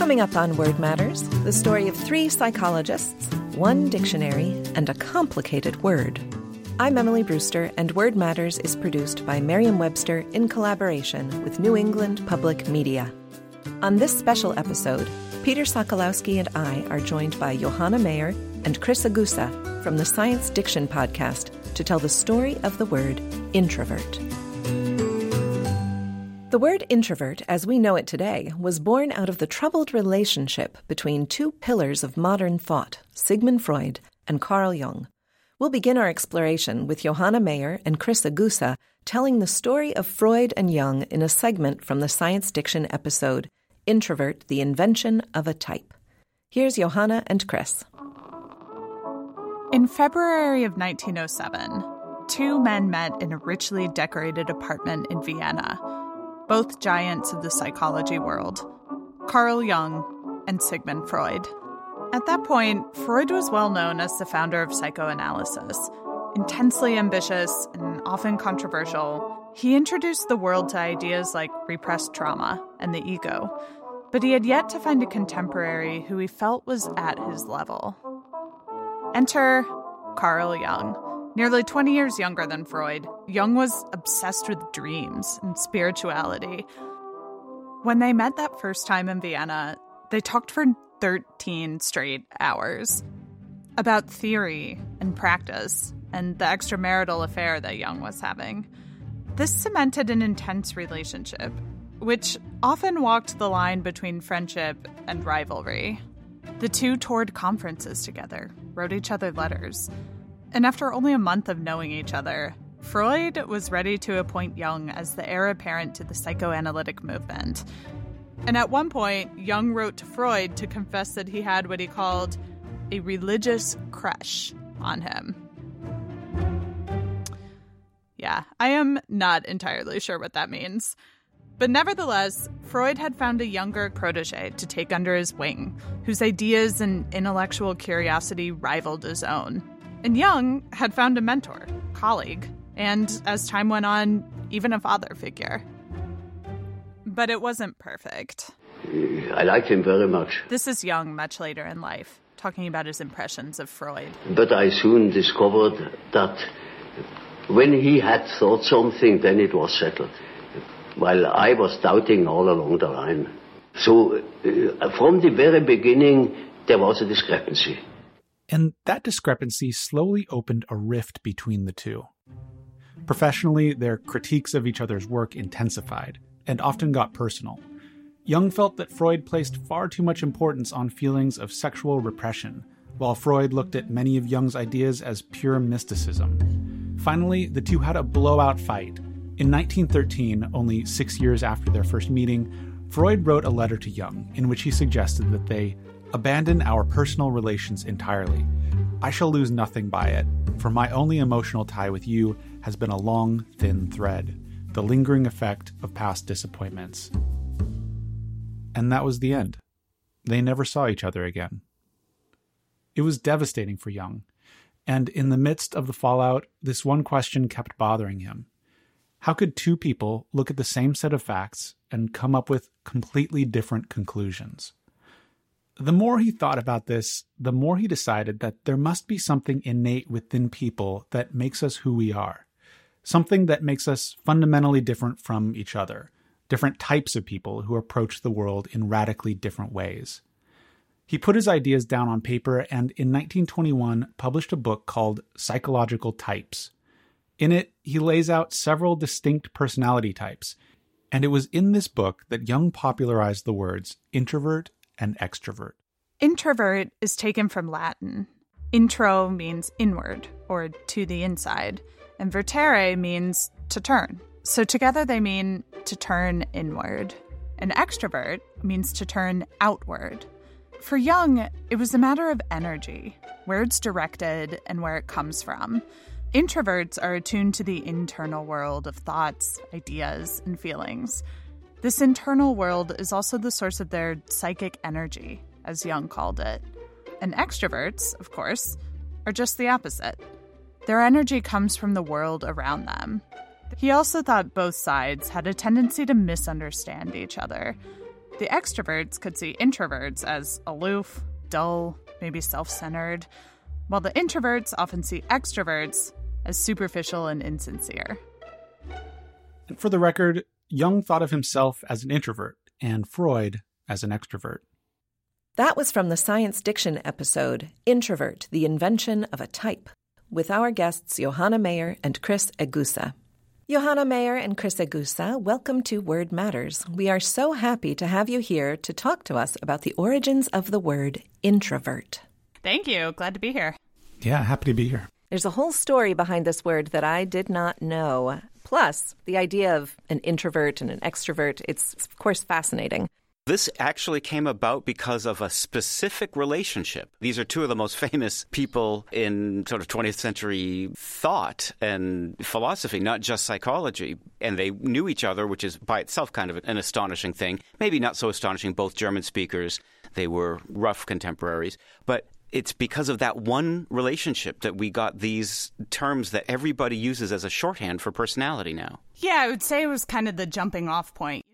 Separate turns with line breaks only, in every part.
Coming up on Word Matters, the story of three psychologists, one dictionary, and a complicated word. I'm Emily Brewster, and Word Matters is produced by Merriam Webster in collaboration with New England Public Media. On this special episode, Peter Sokolowski and I are joined by Johanna Mayer and Chris Egusa from the Science Diction podcast to tell the story of the word introvert. The word introvert, as we know it today, was born out of the troubled relationship between two pillars of modern thought, Sigmund Freud and Carl Jung. We'll begin our exploration with Johanna Mayer and Chris Egusa telling the story of Freud and Jung in a segment from the Science Diction episode, Introvert, the Invention of a Type. Here's Johanna and Chris.
In February of 1907, two men met in a richly decorated apartment in Vienna both giants of the psychology world Carl Jung and Sigmund Freud. At that point, Freud was well known as the founder of psychoanalysis. Intensely ambitious and often controversial, he introduced the world to ideas like repressed trauma and the ego, but he had yet to find a contemporary who he felt was at his level. Enter Carl Jung. Nearly 20 years younger than Freud, Jung was obsessed with dreams and spirituality. When they met that first time in Vienna, they talked for 13 straight hours about theory and practice and the extramarital affair that Jung was having. This cemented an intense relationship, which often walked the line between friendship and rivalry. The two toured conferences together, wrote each other letters, and after only a month of knowing each other, Freud was ready to appoint Jung as the heir apparent to the psychoanalytic movement. And at one point, Jung wrote to Freud to confess that he had what he called a religious crush on him. Yeah, I am not entirely sure what that means. But nevertheless, Freud had found a younger protege to take under his wing, whose ideas and intellectual curiosity rivaled his own. And Jung had found a mentor, colleague, and as time went on, even a father figure. But it wasn't perfect.
I liked him very much.
This is Jung much later in life, talking about his impressions of Freud.
But I soon discovered that when he had thought something, then it was settled. While I was doubting all along the line. So, uh, from the very beginning, there was a discrepancy.
And that discrepancy slowly opened a rift between the two. Professionally, their critiques of each other's work intensified and often got personal. Jung felt that Freud placed far too much importance on feelings of sexual repression, while Freud looked at many of Jung's ideas as pure mysticism. Finally, the two had a blowout fight. In 1913, only six years after their first meeting, Freud wrote a letter to Jung in which he suggested that they abandon our personal relations entirely. I shall lose nothing by it, for my only emotional tie with you has been a long, thin thread, the lingering effect of past disappointments. And that was the end. They never saw each other again. It was devastating for Jung, and in the midst of the fallout, this one question kept bothering him. How could two people look at the same set of facts and come up with completely different conclusions? The more he thought about this, the more he decided that there must be something innate within people that makes us who we are. Something that makes us fundamentally different from each other, different types of people who approach the world in radically different ways. He put his ideas down on paper and in 1921 published a book called Psychological Types. In it, he lays out several distinct personality types, and it was in this book that Jung popularized the words introvert and extrovert.
Introvert is taken from Latin. Intro means inward or to the inside, and vertere means to turn. So together they mean to turn inward. An extrovert means to turn outward. For Jung, it was a matter of energy, where it's directed and where it comes from. Introverts are attuned to the internal world of thoughts, ideas, and feelings. This internal world is also the source of their psychic energy, as Jung called it. And extroverts, of course, are just the opposite. Their energy comes from the world around them. He also thought both sides had a tendency to misunderstand each other. The extroverts could see introverts as aloof, dull, maybe self centered, while the introverts often see extroverts as superficial and insincere.
For the record, Jung thought of himself as an introvert and Freud as an extrovert.
That was from the Science Diction episode, Introvert, the Invention of a Type, with our guests Johanna Mayer and Chris Egusa. Johanna Mayer and Chris Egusa, welcome to Word Matters. We are so happy to have you here to talk to us about the origins of the word introvert.
Thank you. Glad to be here.
Yeah, happy to be here.
There's a whole story behind this word that I did not know. Plus, the idea of an introvert and an extrovert, it's of course fascinating.
This actually came about because of a specific relationship. These are two of the most famous people in sort of 20th century thought and philosophy, not just psychology. And they knew each other, which is by itself kind of an astonishing thing. Maybe not so astonishing, both German speakers. They were rough contemporaries. But it's because of that one relationship that we got these terms that everybody uses as a shorthand for personality now.
Yeah, I would say it was kind of the jumping off point.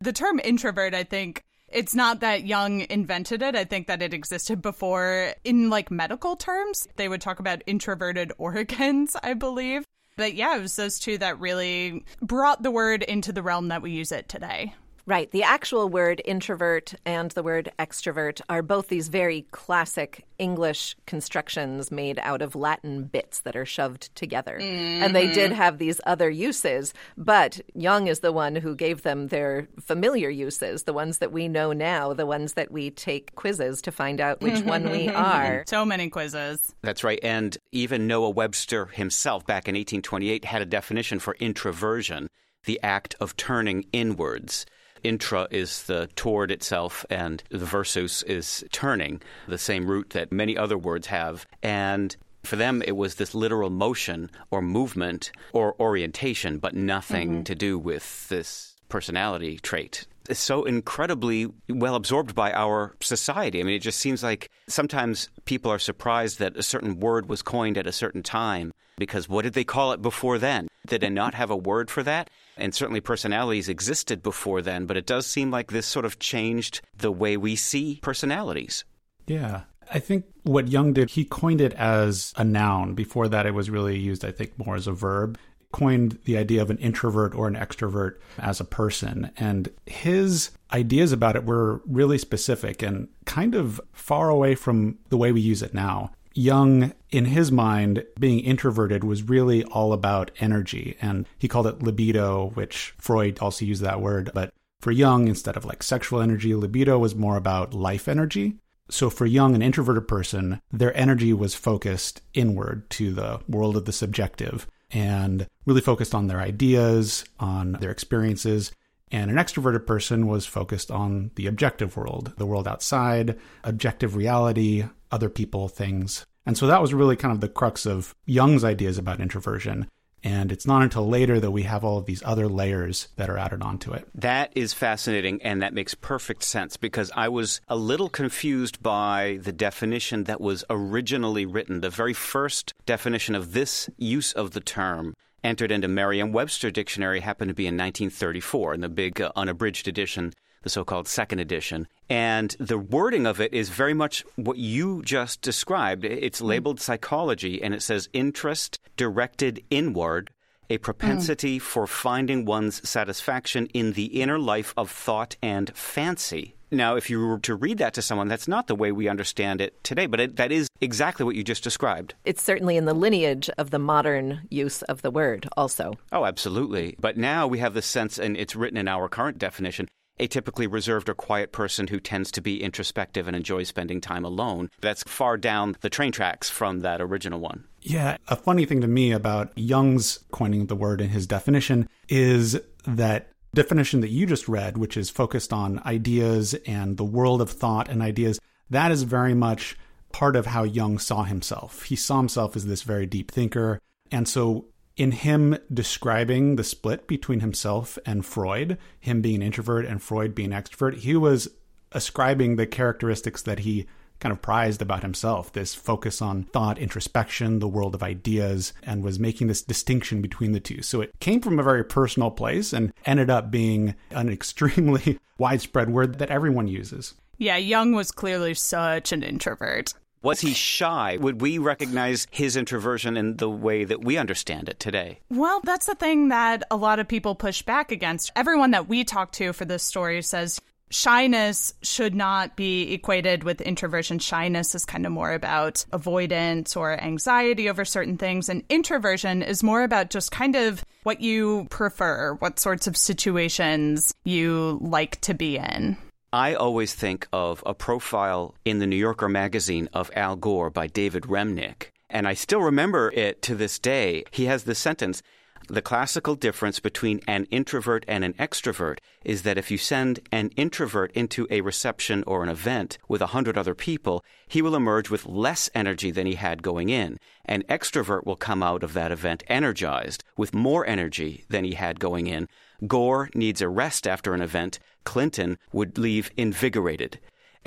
The, term introvert, I think, it's not that Jung invented it. I think that it existed before in like medical terms. They would talk about introverted organs, I believe. But yeah, it was those two that really brought the word into the realm that we use it today.
Right. The actual word introvert and the word extrovert are both these very classic English constructions made out of Latin bits that are shoved together. Mm-hmm. And they did have these other uses, but Jung is the one who gave them their familiar uses, the ones that we know now, the ones that we take quizzes to find out which one we are.
So many quizzes.
That's right. And even Noah Webster himself, back in 1828, had a definition for introversion the act of turning inwards. Intra is the toward itself, and the versus is turning, the same root that many other words have. And for them, it was this literal motion or movement or orientation, but nothing mm-hmm. to do with this personality trait. It's so incredibly well absorbed by our society. I mean, it just seems like sometimes people are surprised that a certain word was coined at a certain time because what did they call it before then? Did they not have a word for that? And certainly personalities existed before then, but it does seem like this sort of changed the way we see personalities.
Yeah. I think what Jung did, he coined it as a noun. Before that, it was really used, I think, more as a verb. Coined the idea of an introvert or an extrovert as a person. And his ideas about it were really specific and kind of far away from the way we use it now. Jung, in his mind, being introverted was really all about energy. And he called it libido, which Freud also used that word. But for Jung, instead of like sexual energy, libido was more about life energy. So for Jung, an introverted person, their energy was focused inward to the world of the subjective and really focused on their ideas, on their experiences. And an extroverted person was focused on the objective world, the world outside, objective reality, other people, things. And so that was really kind of the crux of Jung's ideas about introversion. And it's not until later that we have all of these other layers that are added onto it.
That is fascinating, and that makes perfect sense because I was a little confused by the definition that was originally written. The very first definition of this use of the term entered into Merriam Webster Dictionary happened to be in 1934 in the big uh, unabridged edition the so called second edition. And the wording of it is very much what you just described. It's hmm. labeled psychology and it says interest directed inward, a propensity mm. for finding one's satisfaction in the inner life of thought and fancy. Now, if you were to read that to someone, that's not the way we understand it today, but it, that is exactly what you just described.
It's certainly in the lineage of the modern use of the word, also.
Oh, absolutely. But now we have the sense, and it's written in our current definition, a typically reserved or quiet person who tends to be introspective and enjoys spending time alone. That's far down the train tracks from that original one.
Yeah, a funny thing to me about Jung's coining the word in his definition is that definition that you just read, which is focused on ideas and the world of thought and ideas, that is very much part of how Jung saw himself. He saw himself as this very deep thinker. And so in him describing the split between himself and Freud, him being an introvert and Freud being extrovert, he was ascribing the characteristics that he kind of prized about himself this focus on thought, introspection, the world of ideas, and was making this distinction between the two. So it came from a very personal place and ended up being an extremely widespread word that everyone uses.
Yeah, Jung was clearly such an introvert.
Was he shy? Would we recognize his introversion in the way that we understand it today?
Well, that's the thing that a lot of people push back against. Everyone that we talk to for this story says shyness should not be equated with introversion. Shyness is kind of more about avoidance or anxiety over certain things, and introversion is more about just kind of what you prefer, what sorts of situations you like to be in.
I always think of a profile in the New Yorker magazine of Al Gore by David Remnick. And I still remember it to this day. He has this sentence The classical difference between an introvert and an extrovert is that if you send an introvert into a reception or an event with a hundred other people, he will emerge with less energy than he had going in. An extrovert will come out of that event energized, with more energy than he had going in. Gore needs a rest after an event. Clinton would leave invigorated.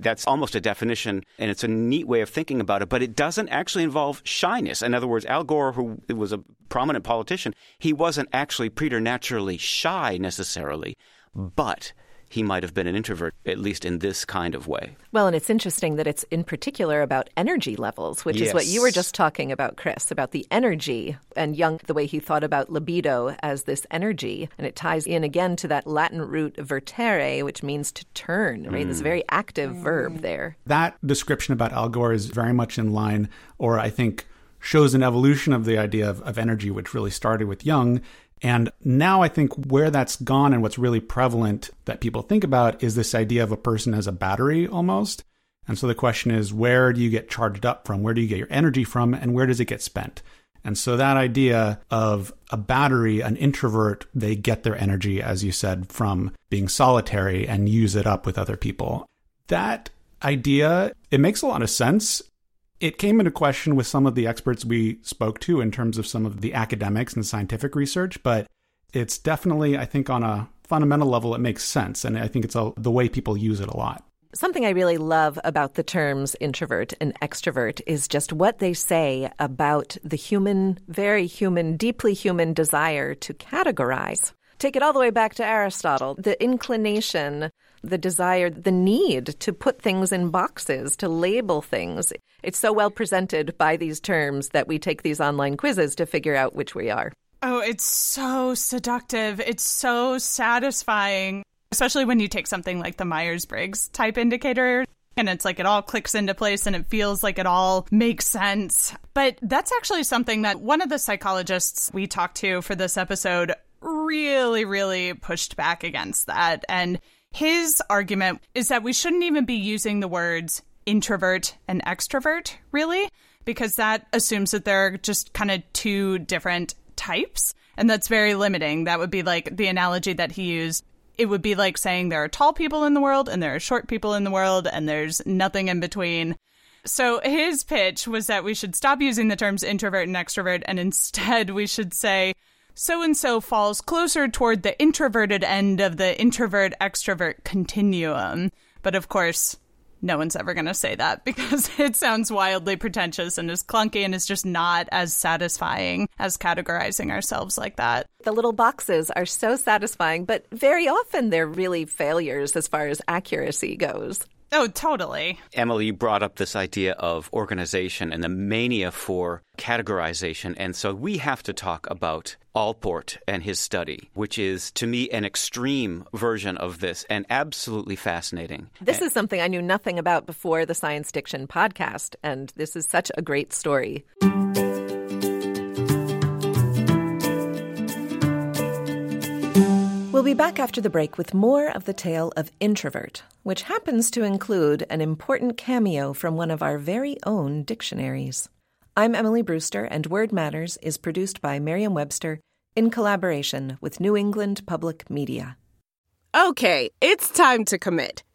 That's almost a definition, and it's a neat way of thinking about it, but it doesn't actually involve shyness. In other words, Al Gore, who was a prominent politician, he wasn't actually preternaturally shy necessarily, but he might have been an introvert, at least in this kind of way.
Well, and it's interesting that it's in particular about energy levels, which
yes.
is what you were just talking about, Chris, about the energy and Jung, the way he thought about libido as this energy. And it ties in again to that Latin root vertere, which means to turn, right? Mm. This very active mm. verb there.
That description about Al Gore is very much in line, or I think shows an evolution of the idea of, of energy, which really started with Jung and now I think where that's gone and what's really prevalent that people think about is this idea of a person as a battery almost. And so the question is, where do you get charged up from? Where do you get your energy from? And where does it get spent? And so that idea of a battery, an introvert, they get their energy, as you said, from being solitary and use it up with other people. That idea, it makes a lot of sense it came into question with some of the experts we spoke to in terms of some of the academics and scientific research, but it's definitely, I think, on a fundamental level, it makes sense. And I think it's a, the way people use it a lot.
Something I really love about the terms introvert and extrovert is just what they say about the human, very human, deeply human desire to categorize. Take it all the way back to Aristotle. The inclination, the desire, the need to put things in boxes, to label things. It's so well presented by these terms that we take these online quizzes to figure out which we are.
Oh, it's so seductive. It's so satisfying, especially when you take something like the Myers Briggs type indicator and it's like it all clicks into place and it feels like it all makes sense. But that's actually something that one of the psychologists we talked to for this episode really, really pushed back against that. And his argument is that we shouldn't even be using the words introvert and extrovert, really, because that assumes that they're just kind of two different types. And that's very limiting. That would be like the analogy that he used. It would be like saying there are tall people in the world and there are short people in the world and there's nothing in between. So his pitch was that we should stop using the terms introvert and extrovert and instead we should say so and so falls closer toward the introverted end of the introvert extrovert continuum. But of course, no one's ever going to say that because it sounds wildly pretentious and is clunky and is just not as satisfying as categorizing ourselves like that.
The little boxes are so satisfying, but very often they're really failures as far as accuracy goes.
Oh, totally.
Emily, you brought up this idea of organization and the mania for categorization. And so we have to talk about Allport and his study, which is to me an extreme version of this and absolutely fascinating.
This is something I knew nothing about before the Science Diction podcast. And this is such a great story. We'll be back after the break with more of the tale of Introvert, which happens to include an important cameo from one of our very own dictionaries. I'm Emily Brewster, and Word Matters is produced by Merriam Webster in collaboration with New England Public Media.
Okay, it's time to commit.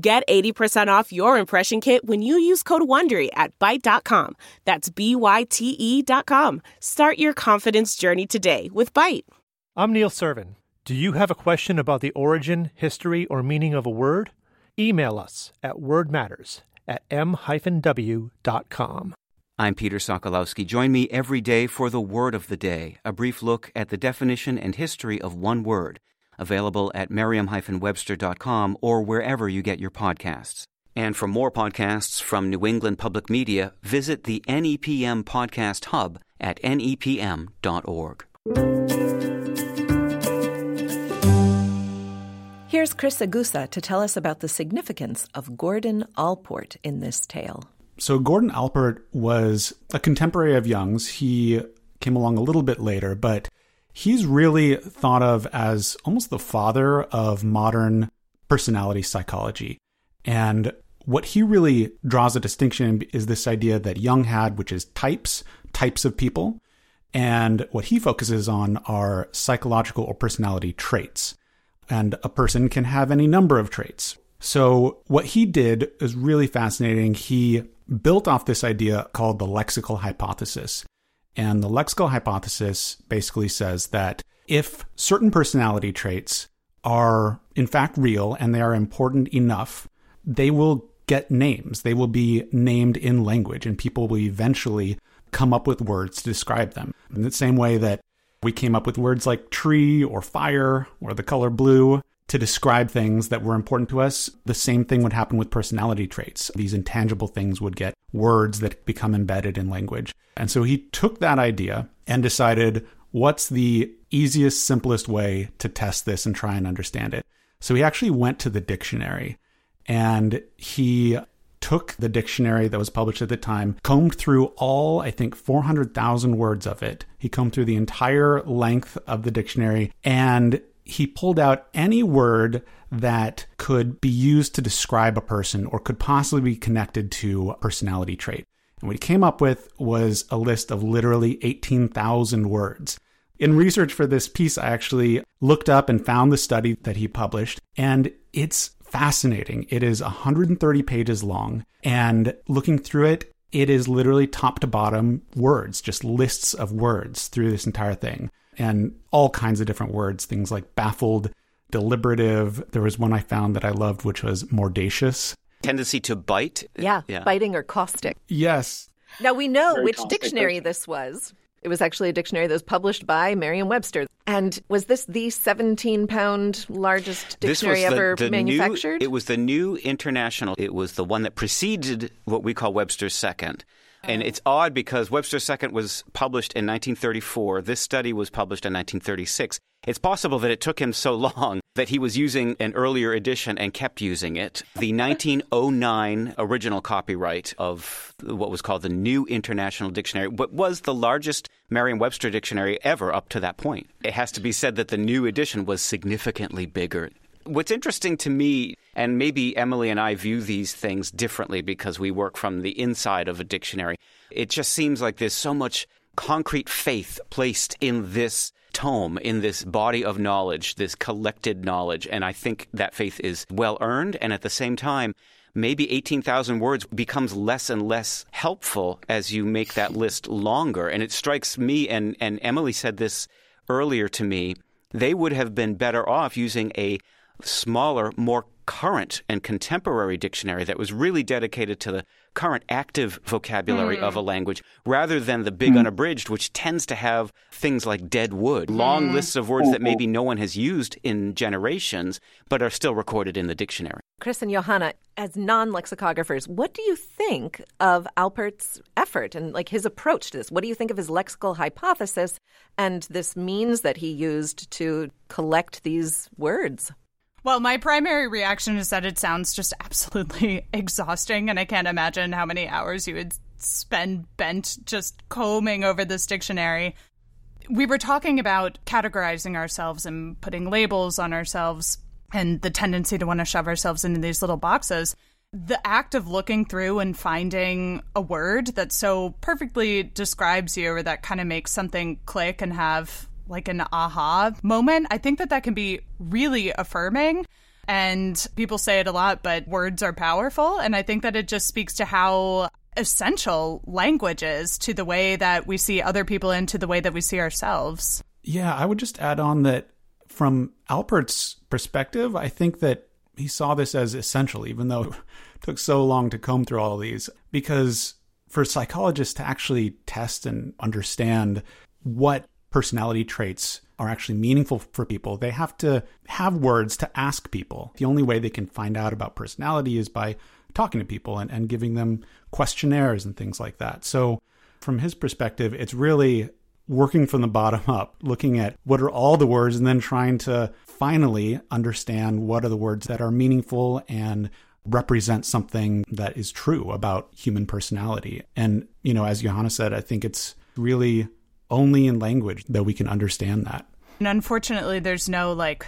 Get 80% off your impression kit when you use code WONDERY at Byte.com. That's B-Y-T-E dot com. Start your confidence journey today with Byte.
I'm Neil Serven. Do you have a question about the origin, history, or meaning of a word? Email us at wordmatters at m-w.com.
I'm Peter Sokolowski. Join me every day for the Word of the Day, a brief look at the definition and history of one word, available at merriam-webster.com or wherever you get your podcasts. And for more podcasts from New England Public Media, visit the NEPM Podcast Hub at nepm.org.
Here's Chris Egusa to tell us about the significance of Gordon Allport in this tale.
So, Gordon Allport was a contemporary of Jung's. He came along a little bit later, but he's really thought of as almost the father of modern personality psychology. And what he really draws a distinction is this idea that Jung had, which is types, types of people. And what he focuses on are psychological or personality traits and a person can have any number of traits. So, what he did is really fascinating. He built off this idea called the lexical hypothesis. And the lexical hypothesis basically says that if certain personality traits are in fact real and they are important enough, they will get names. They will be named in language, and people will eventually come up with words to describe them. In the same way that we came up with words like tree or fire or the color blue to describe things that were important to us. The same thing would happen with personality traits. These intangible things would get words that become embedded in language. And so he took that idea and decided what's the easiest, simplest way to test this and try and understand it. So he actually went to the dictionary and he took the dictionary that was published at the time, combed through all, I think, 400,000 words of it. He combed through the entire length of the dictionary and he pulled out any word that could be used to describe a person or could possibly be connected to a personality trait. And what he came up with was a list of literally 18,000 words. In research for this piece, I actually looked up and found the study that he published, and it's fascinating. It is 130 pages long, and looking through it, it is literally top to bottom words, just lists of words through this entire thing, and all kinds of different words, things like baffled, deliberative. There was one I found that I loved, which was mordacious.
Tendency to bite?
Yeah, yeah. biting or caustic.
Yes.
Now we know Very which dictionary this was. It was actually a dictionary that was published by Merriam Webster. And was this the 17 pound largest dictionary the, ever the manufactured?
New, it was the new international. It was the one that preceded what we call Webster's Second. And it's odd because Webster's Second was published in 1934. This study was published in 1936. It's possible that it took him so long that he was using an earlier edition and kept using it. The 1909 original copyright of what was called the New International Dictionary, what was the largest Merriam Webster dictionary ever up to that point. It has to be said that the new edition was significantly bigger. What's interesting to me, and maybe Emily and I view these things differently because we work from the inside of a dictionary, it just seems like there's so much concrete faith placed in this tome, in this body of knowledge, this collected knowledge. And I think that faith is well earned. And at the same time, maybe 18,000 words becomes less and less helpful as you make that list longer. And it strikes me, and, and Emily said this earlier to me, they would have been better off using a smaller, more current and contemporary dictionary that was really dedicated to the current active vocabulary mm. of a language rather than the big mm. unabridged, which tends to have things like dead wood, long mm. lists of words that maybe no one has used in generations but are still recorded in the dictionary.
Chris and Johanna, as non lexicographers, what do you think of Allport's effort and like his approach to this? What do you think of his lexical hypothesis and this means that he used to collect these words?
Well, my primary reaction is that it sounds just absolutely exhausting, and I can't imagine how many hours you would spend bent just combing over this dictionary. We were talking about categorizing ourselves and putting labels on ourselves and the tendency to want to shove ourselves into these little boxes. the act of looking through and finding a word that so perfectly describes you or that kind of makes something click and have like an aha moment, I think that that can be really affirming. And people say it a lot, but words are powerful. And I think that it just speaks to how essential language is to the way that we see other people and to the way that we see ourselves.
Yeah, I would just add on that from Allport's perspective, I think that he saw this as essential, even though it took so long to comb through all of these, because for psychologists to actually test and understand what personality traits are actually meaningful for people, they have to have words to ask people. The only way they can find out about personality is by talking to people and, and giving them questionnaires and things like that. So, from his perspective, it's really working from the bottom up, looking at what are all the words and then trying to finally understand what are the words that are meaningful and represent something that is true about human personality. And, you know, as Johanna said, I think it's really only in language that we can understand that.
And unfortunately, there's no like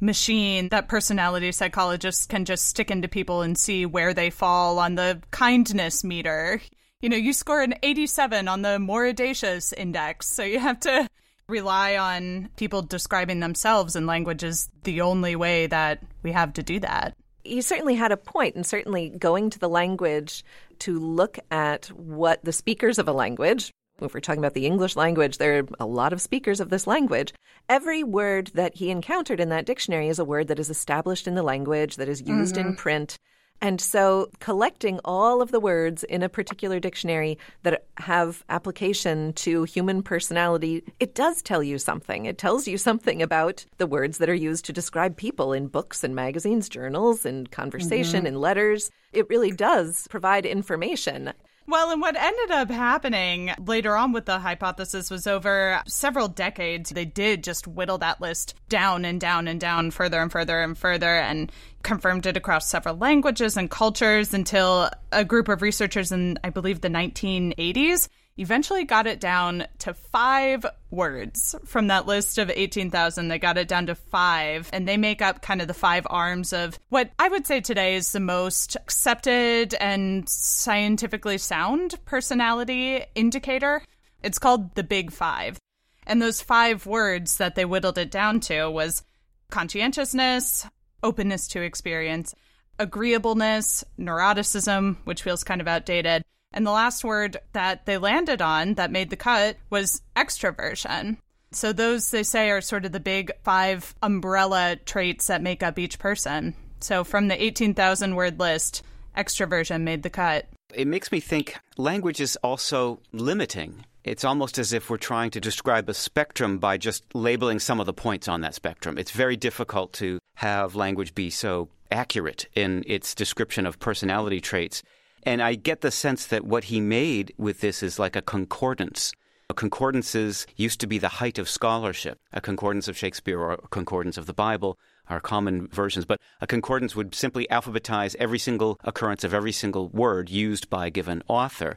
machine that personality psychologists can just stick into people and see where they fall on the kindness meter. You know, you score an 87 on the mordacious index, so you have to rely on people describing themselves in language is the only way that we have to do that.
You certainly had a point, and certainly going to the language to look at what the speakers of a language, if we're talking about the English language, there are a lot of speakers of this language. Every word that he encountered in that dictionary is a word that is established in the language, that is used mm-hmm. in print. And so, collecting all of the words in a particular dictionary that have application to human personality, it does tell you something. It tells you something about the words that are used to describe people in books and magazines, journals, and conversation, mm-hmm. and letters. It really does provide information.
Well, and what ended up happening later on with the hypothesis was over several decades, they did just whittle that list down and down and down further and further and further and confirmed it across several languages and cultures until a group of researchers in, I believe, the 1980s eventually got it down to five words from that list of 18,000. They got it down to five, and they make up kind of the five arms of what I would say today is the most accepted and scientifically sound personality indicator. It's called the Big Five. And those five words that they whittled it down to was conscientiousness, openness to experience, agreeableness, neuroticism, which feels kind of outdated, and the last word that they landed on that made the cut was extroversion. So those they say are sort of the big five umbrella traits that make up each person. So from the 18,000 word list, extroversion made the cut.
It makes me think language is also limiting. It's almost as if we're trying to describe a spectrum by just labeling some of the points on that spectrum. It's very difficult to have language be so accurate in its description of personality traits. And I get the sense that what he made with this is like a concordance. Concordances used to be the height of scholarship. A concordance of Shakespeare or a concordance of the Bible are common versions, but a concordance would simply alphabetize every single occurrence of every single word used by a given author.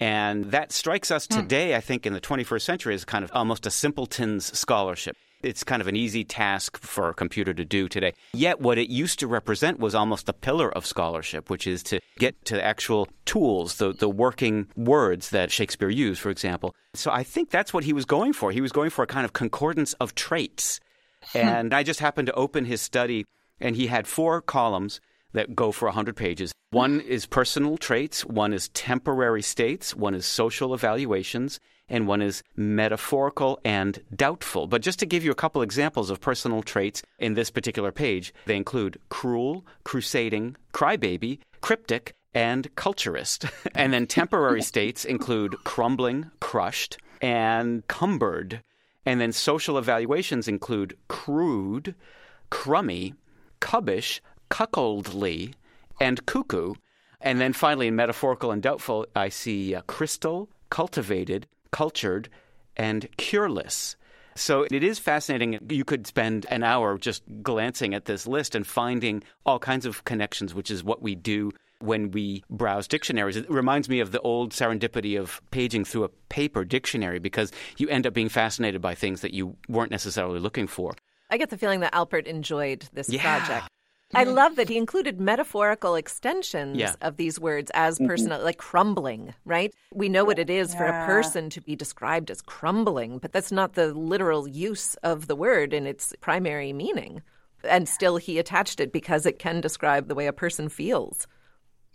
And that strikes us hmm. today, I think, in the 21st century as kind of almost a simpleton's scholarship. It's kind of an easy task for a computer to do today. Yet, what it used to represent was almost a pillar of scholarship, which is to get to actual tools, the, the working words that Shakespeare used, for example. So I think that's what he was going for. He was going for a kind of concordance of traits. Hmm. And I just happened to open his study, and he had four columns that go for 100 pages. One is personal traits, one is temporary states, one is social evaluations, and one is metaphorical and doubtful. But just to give you a couple examples of personal traits in this particular page, they include cruel, crusading, crybaby, cryptic, and culturist. and then temporary states include crumbling, crushed, and cumbered. And then social evaluations include crude, crummy, cubbish, cuckoldly, and cuckoo. And then finally, in metaphorical and doubtful, I see uh, crystal, cultivated, cultured, and cureless. So it is fascinating. You could spend an hour just glancing at this list and finding all kinds of connections, which is what we do when we browse dictionaries. It reminds me of the old serendipity of paging through a paper dictionary because you end up being fascinated by things that you weren't necessarily looking for.
I get the feeling that Allport enjoyed this
yeah.
project. I love that he included metaphorical extensions
Yeah.
of these words as mm-hmm. personal, like crumbling, right? We know what it is for a person to be described as crumbling, but that's not the literal use of the word in its primary meaning. And still, he attached it because it can describe the way a person feels.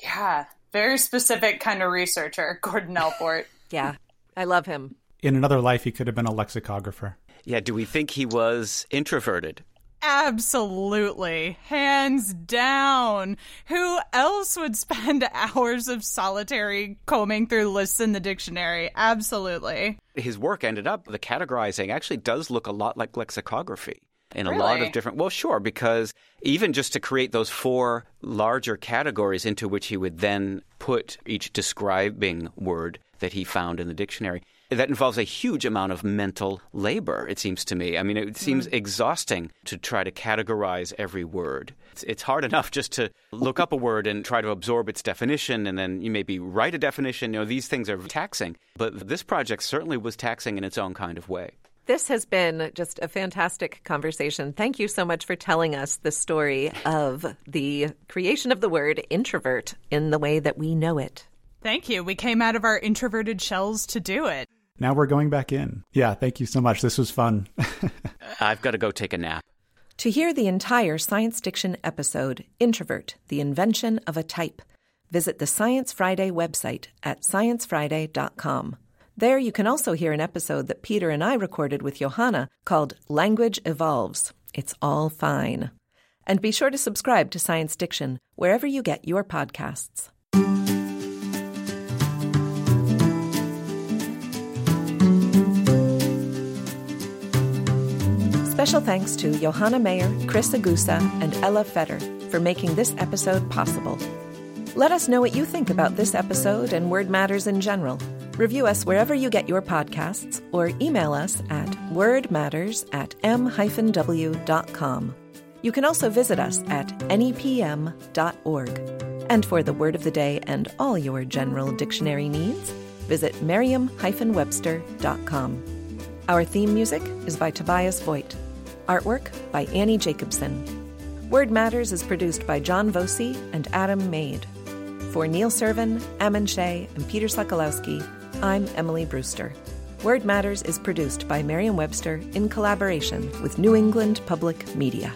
Yeah, very specific kind of researcher, Gordon Allport.
Yeah, I love him.
In another life, he could have been a lexicographer.
Yeah, do we think he was introverted?
Absolutely. Hands down. Who else would spend hours of solitary combing through lists in the dictionary? Absolutely.
His work ended up, the categorizing actually does look a lot like lexicography. In a lot of different, well, sure, because even just to create those four larger categories into which he would then put each describing word that he found in the dictionary, that involves a huge amount of mental labor, it seems to me. I mean, it seems exhausting to try to categorize every word. It's, it's hard enough just to look up a word and try to absorb its definition, and then you maybe write a definition. You know, these things are taxing. But this project certainly was taxing in its own kind of way.
This has been just a fantastic conversation. Thank you so much for telling us the story of the creation of the word introvert in the way that we know it.
Thank you. We came out of our introverted shells to do it.
Now we're going back in. Yeah, thank you so much. This was fun.
I've got to go take a nap.
To hear the entire Science Diction episode, Introvert, the Invention of a Type, visit the Science Friday website at sciencefriday.com. There you can also hear an episode that Peter and I recorded with Johanna called Language Evolves. It's all fine. And be sure to subscribe to Science Diction wherever you get your podcasts. Special thanks to Johanna Mayer, Chris Egusa, and Ella Fetter for making this episode possible. Let us know what you think about this episode and Word Matters in general. Review us wherever you get your podcasts or email us at wordmatters at m-w.com. You can also visit us at nepm.org. And for the word of the day and all your general dictionary needs, visit merriam-webster.com. Our theme music is by Tobias Voigt. Artwork by Annie Jacobson. Word Matters is produced by John Voci and Adam Maid. For Neil Serven, Ammon Shea, and Peter Sokolowski, I'm Emily Brewster. Word Matters is produced by Merriam Webster in collaboration with New England Public Media.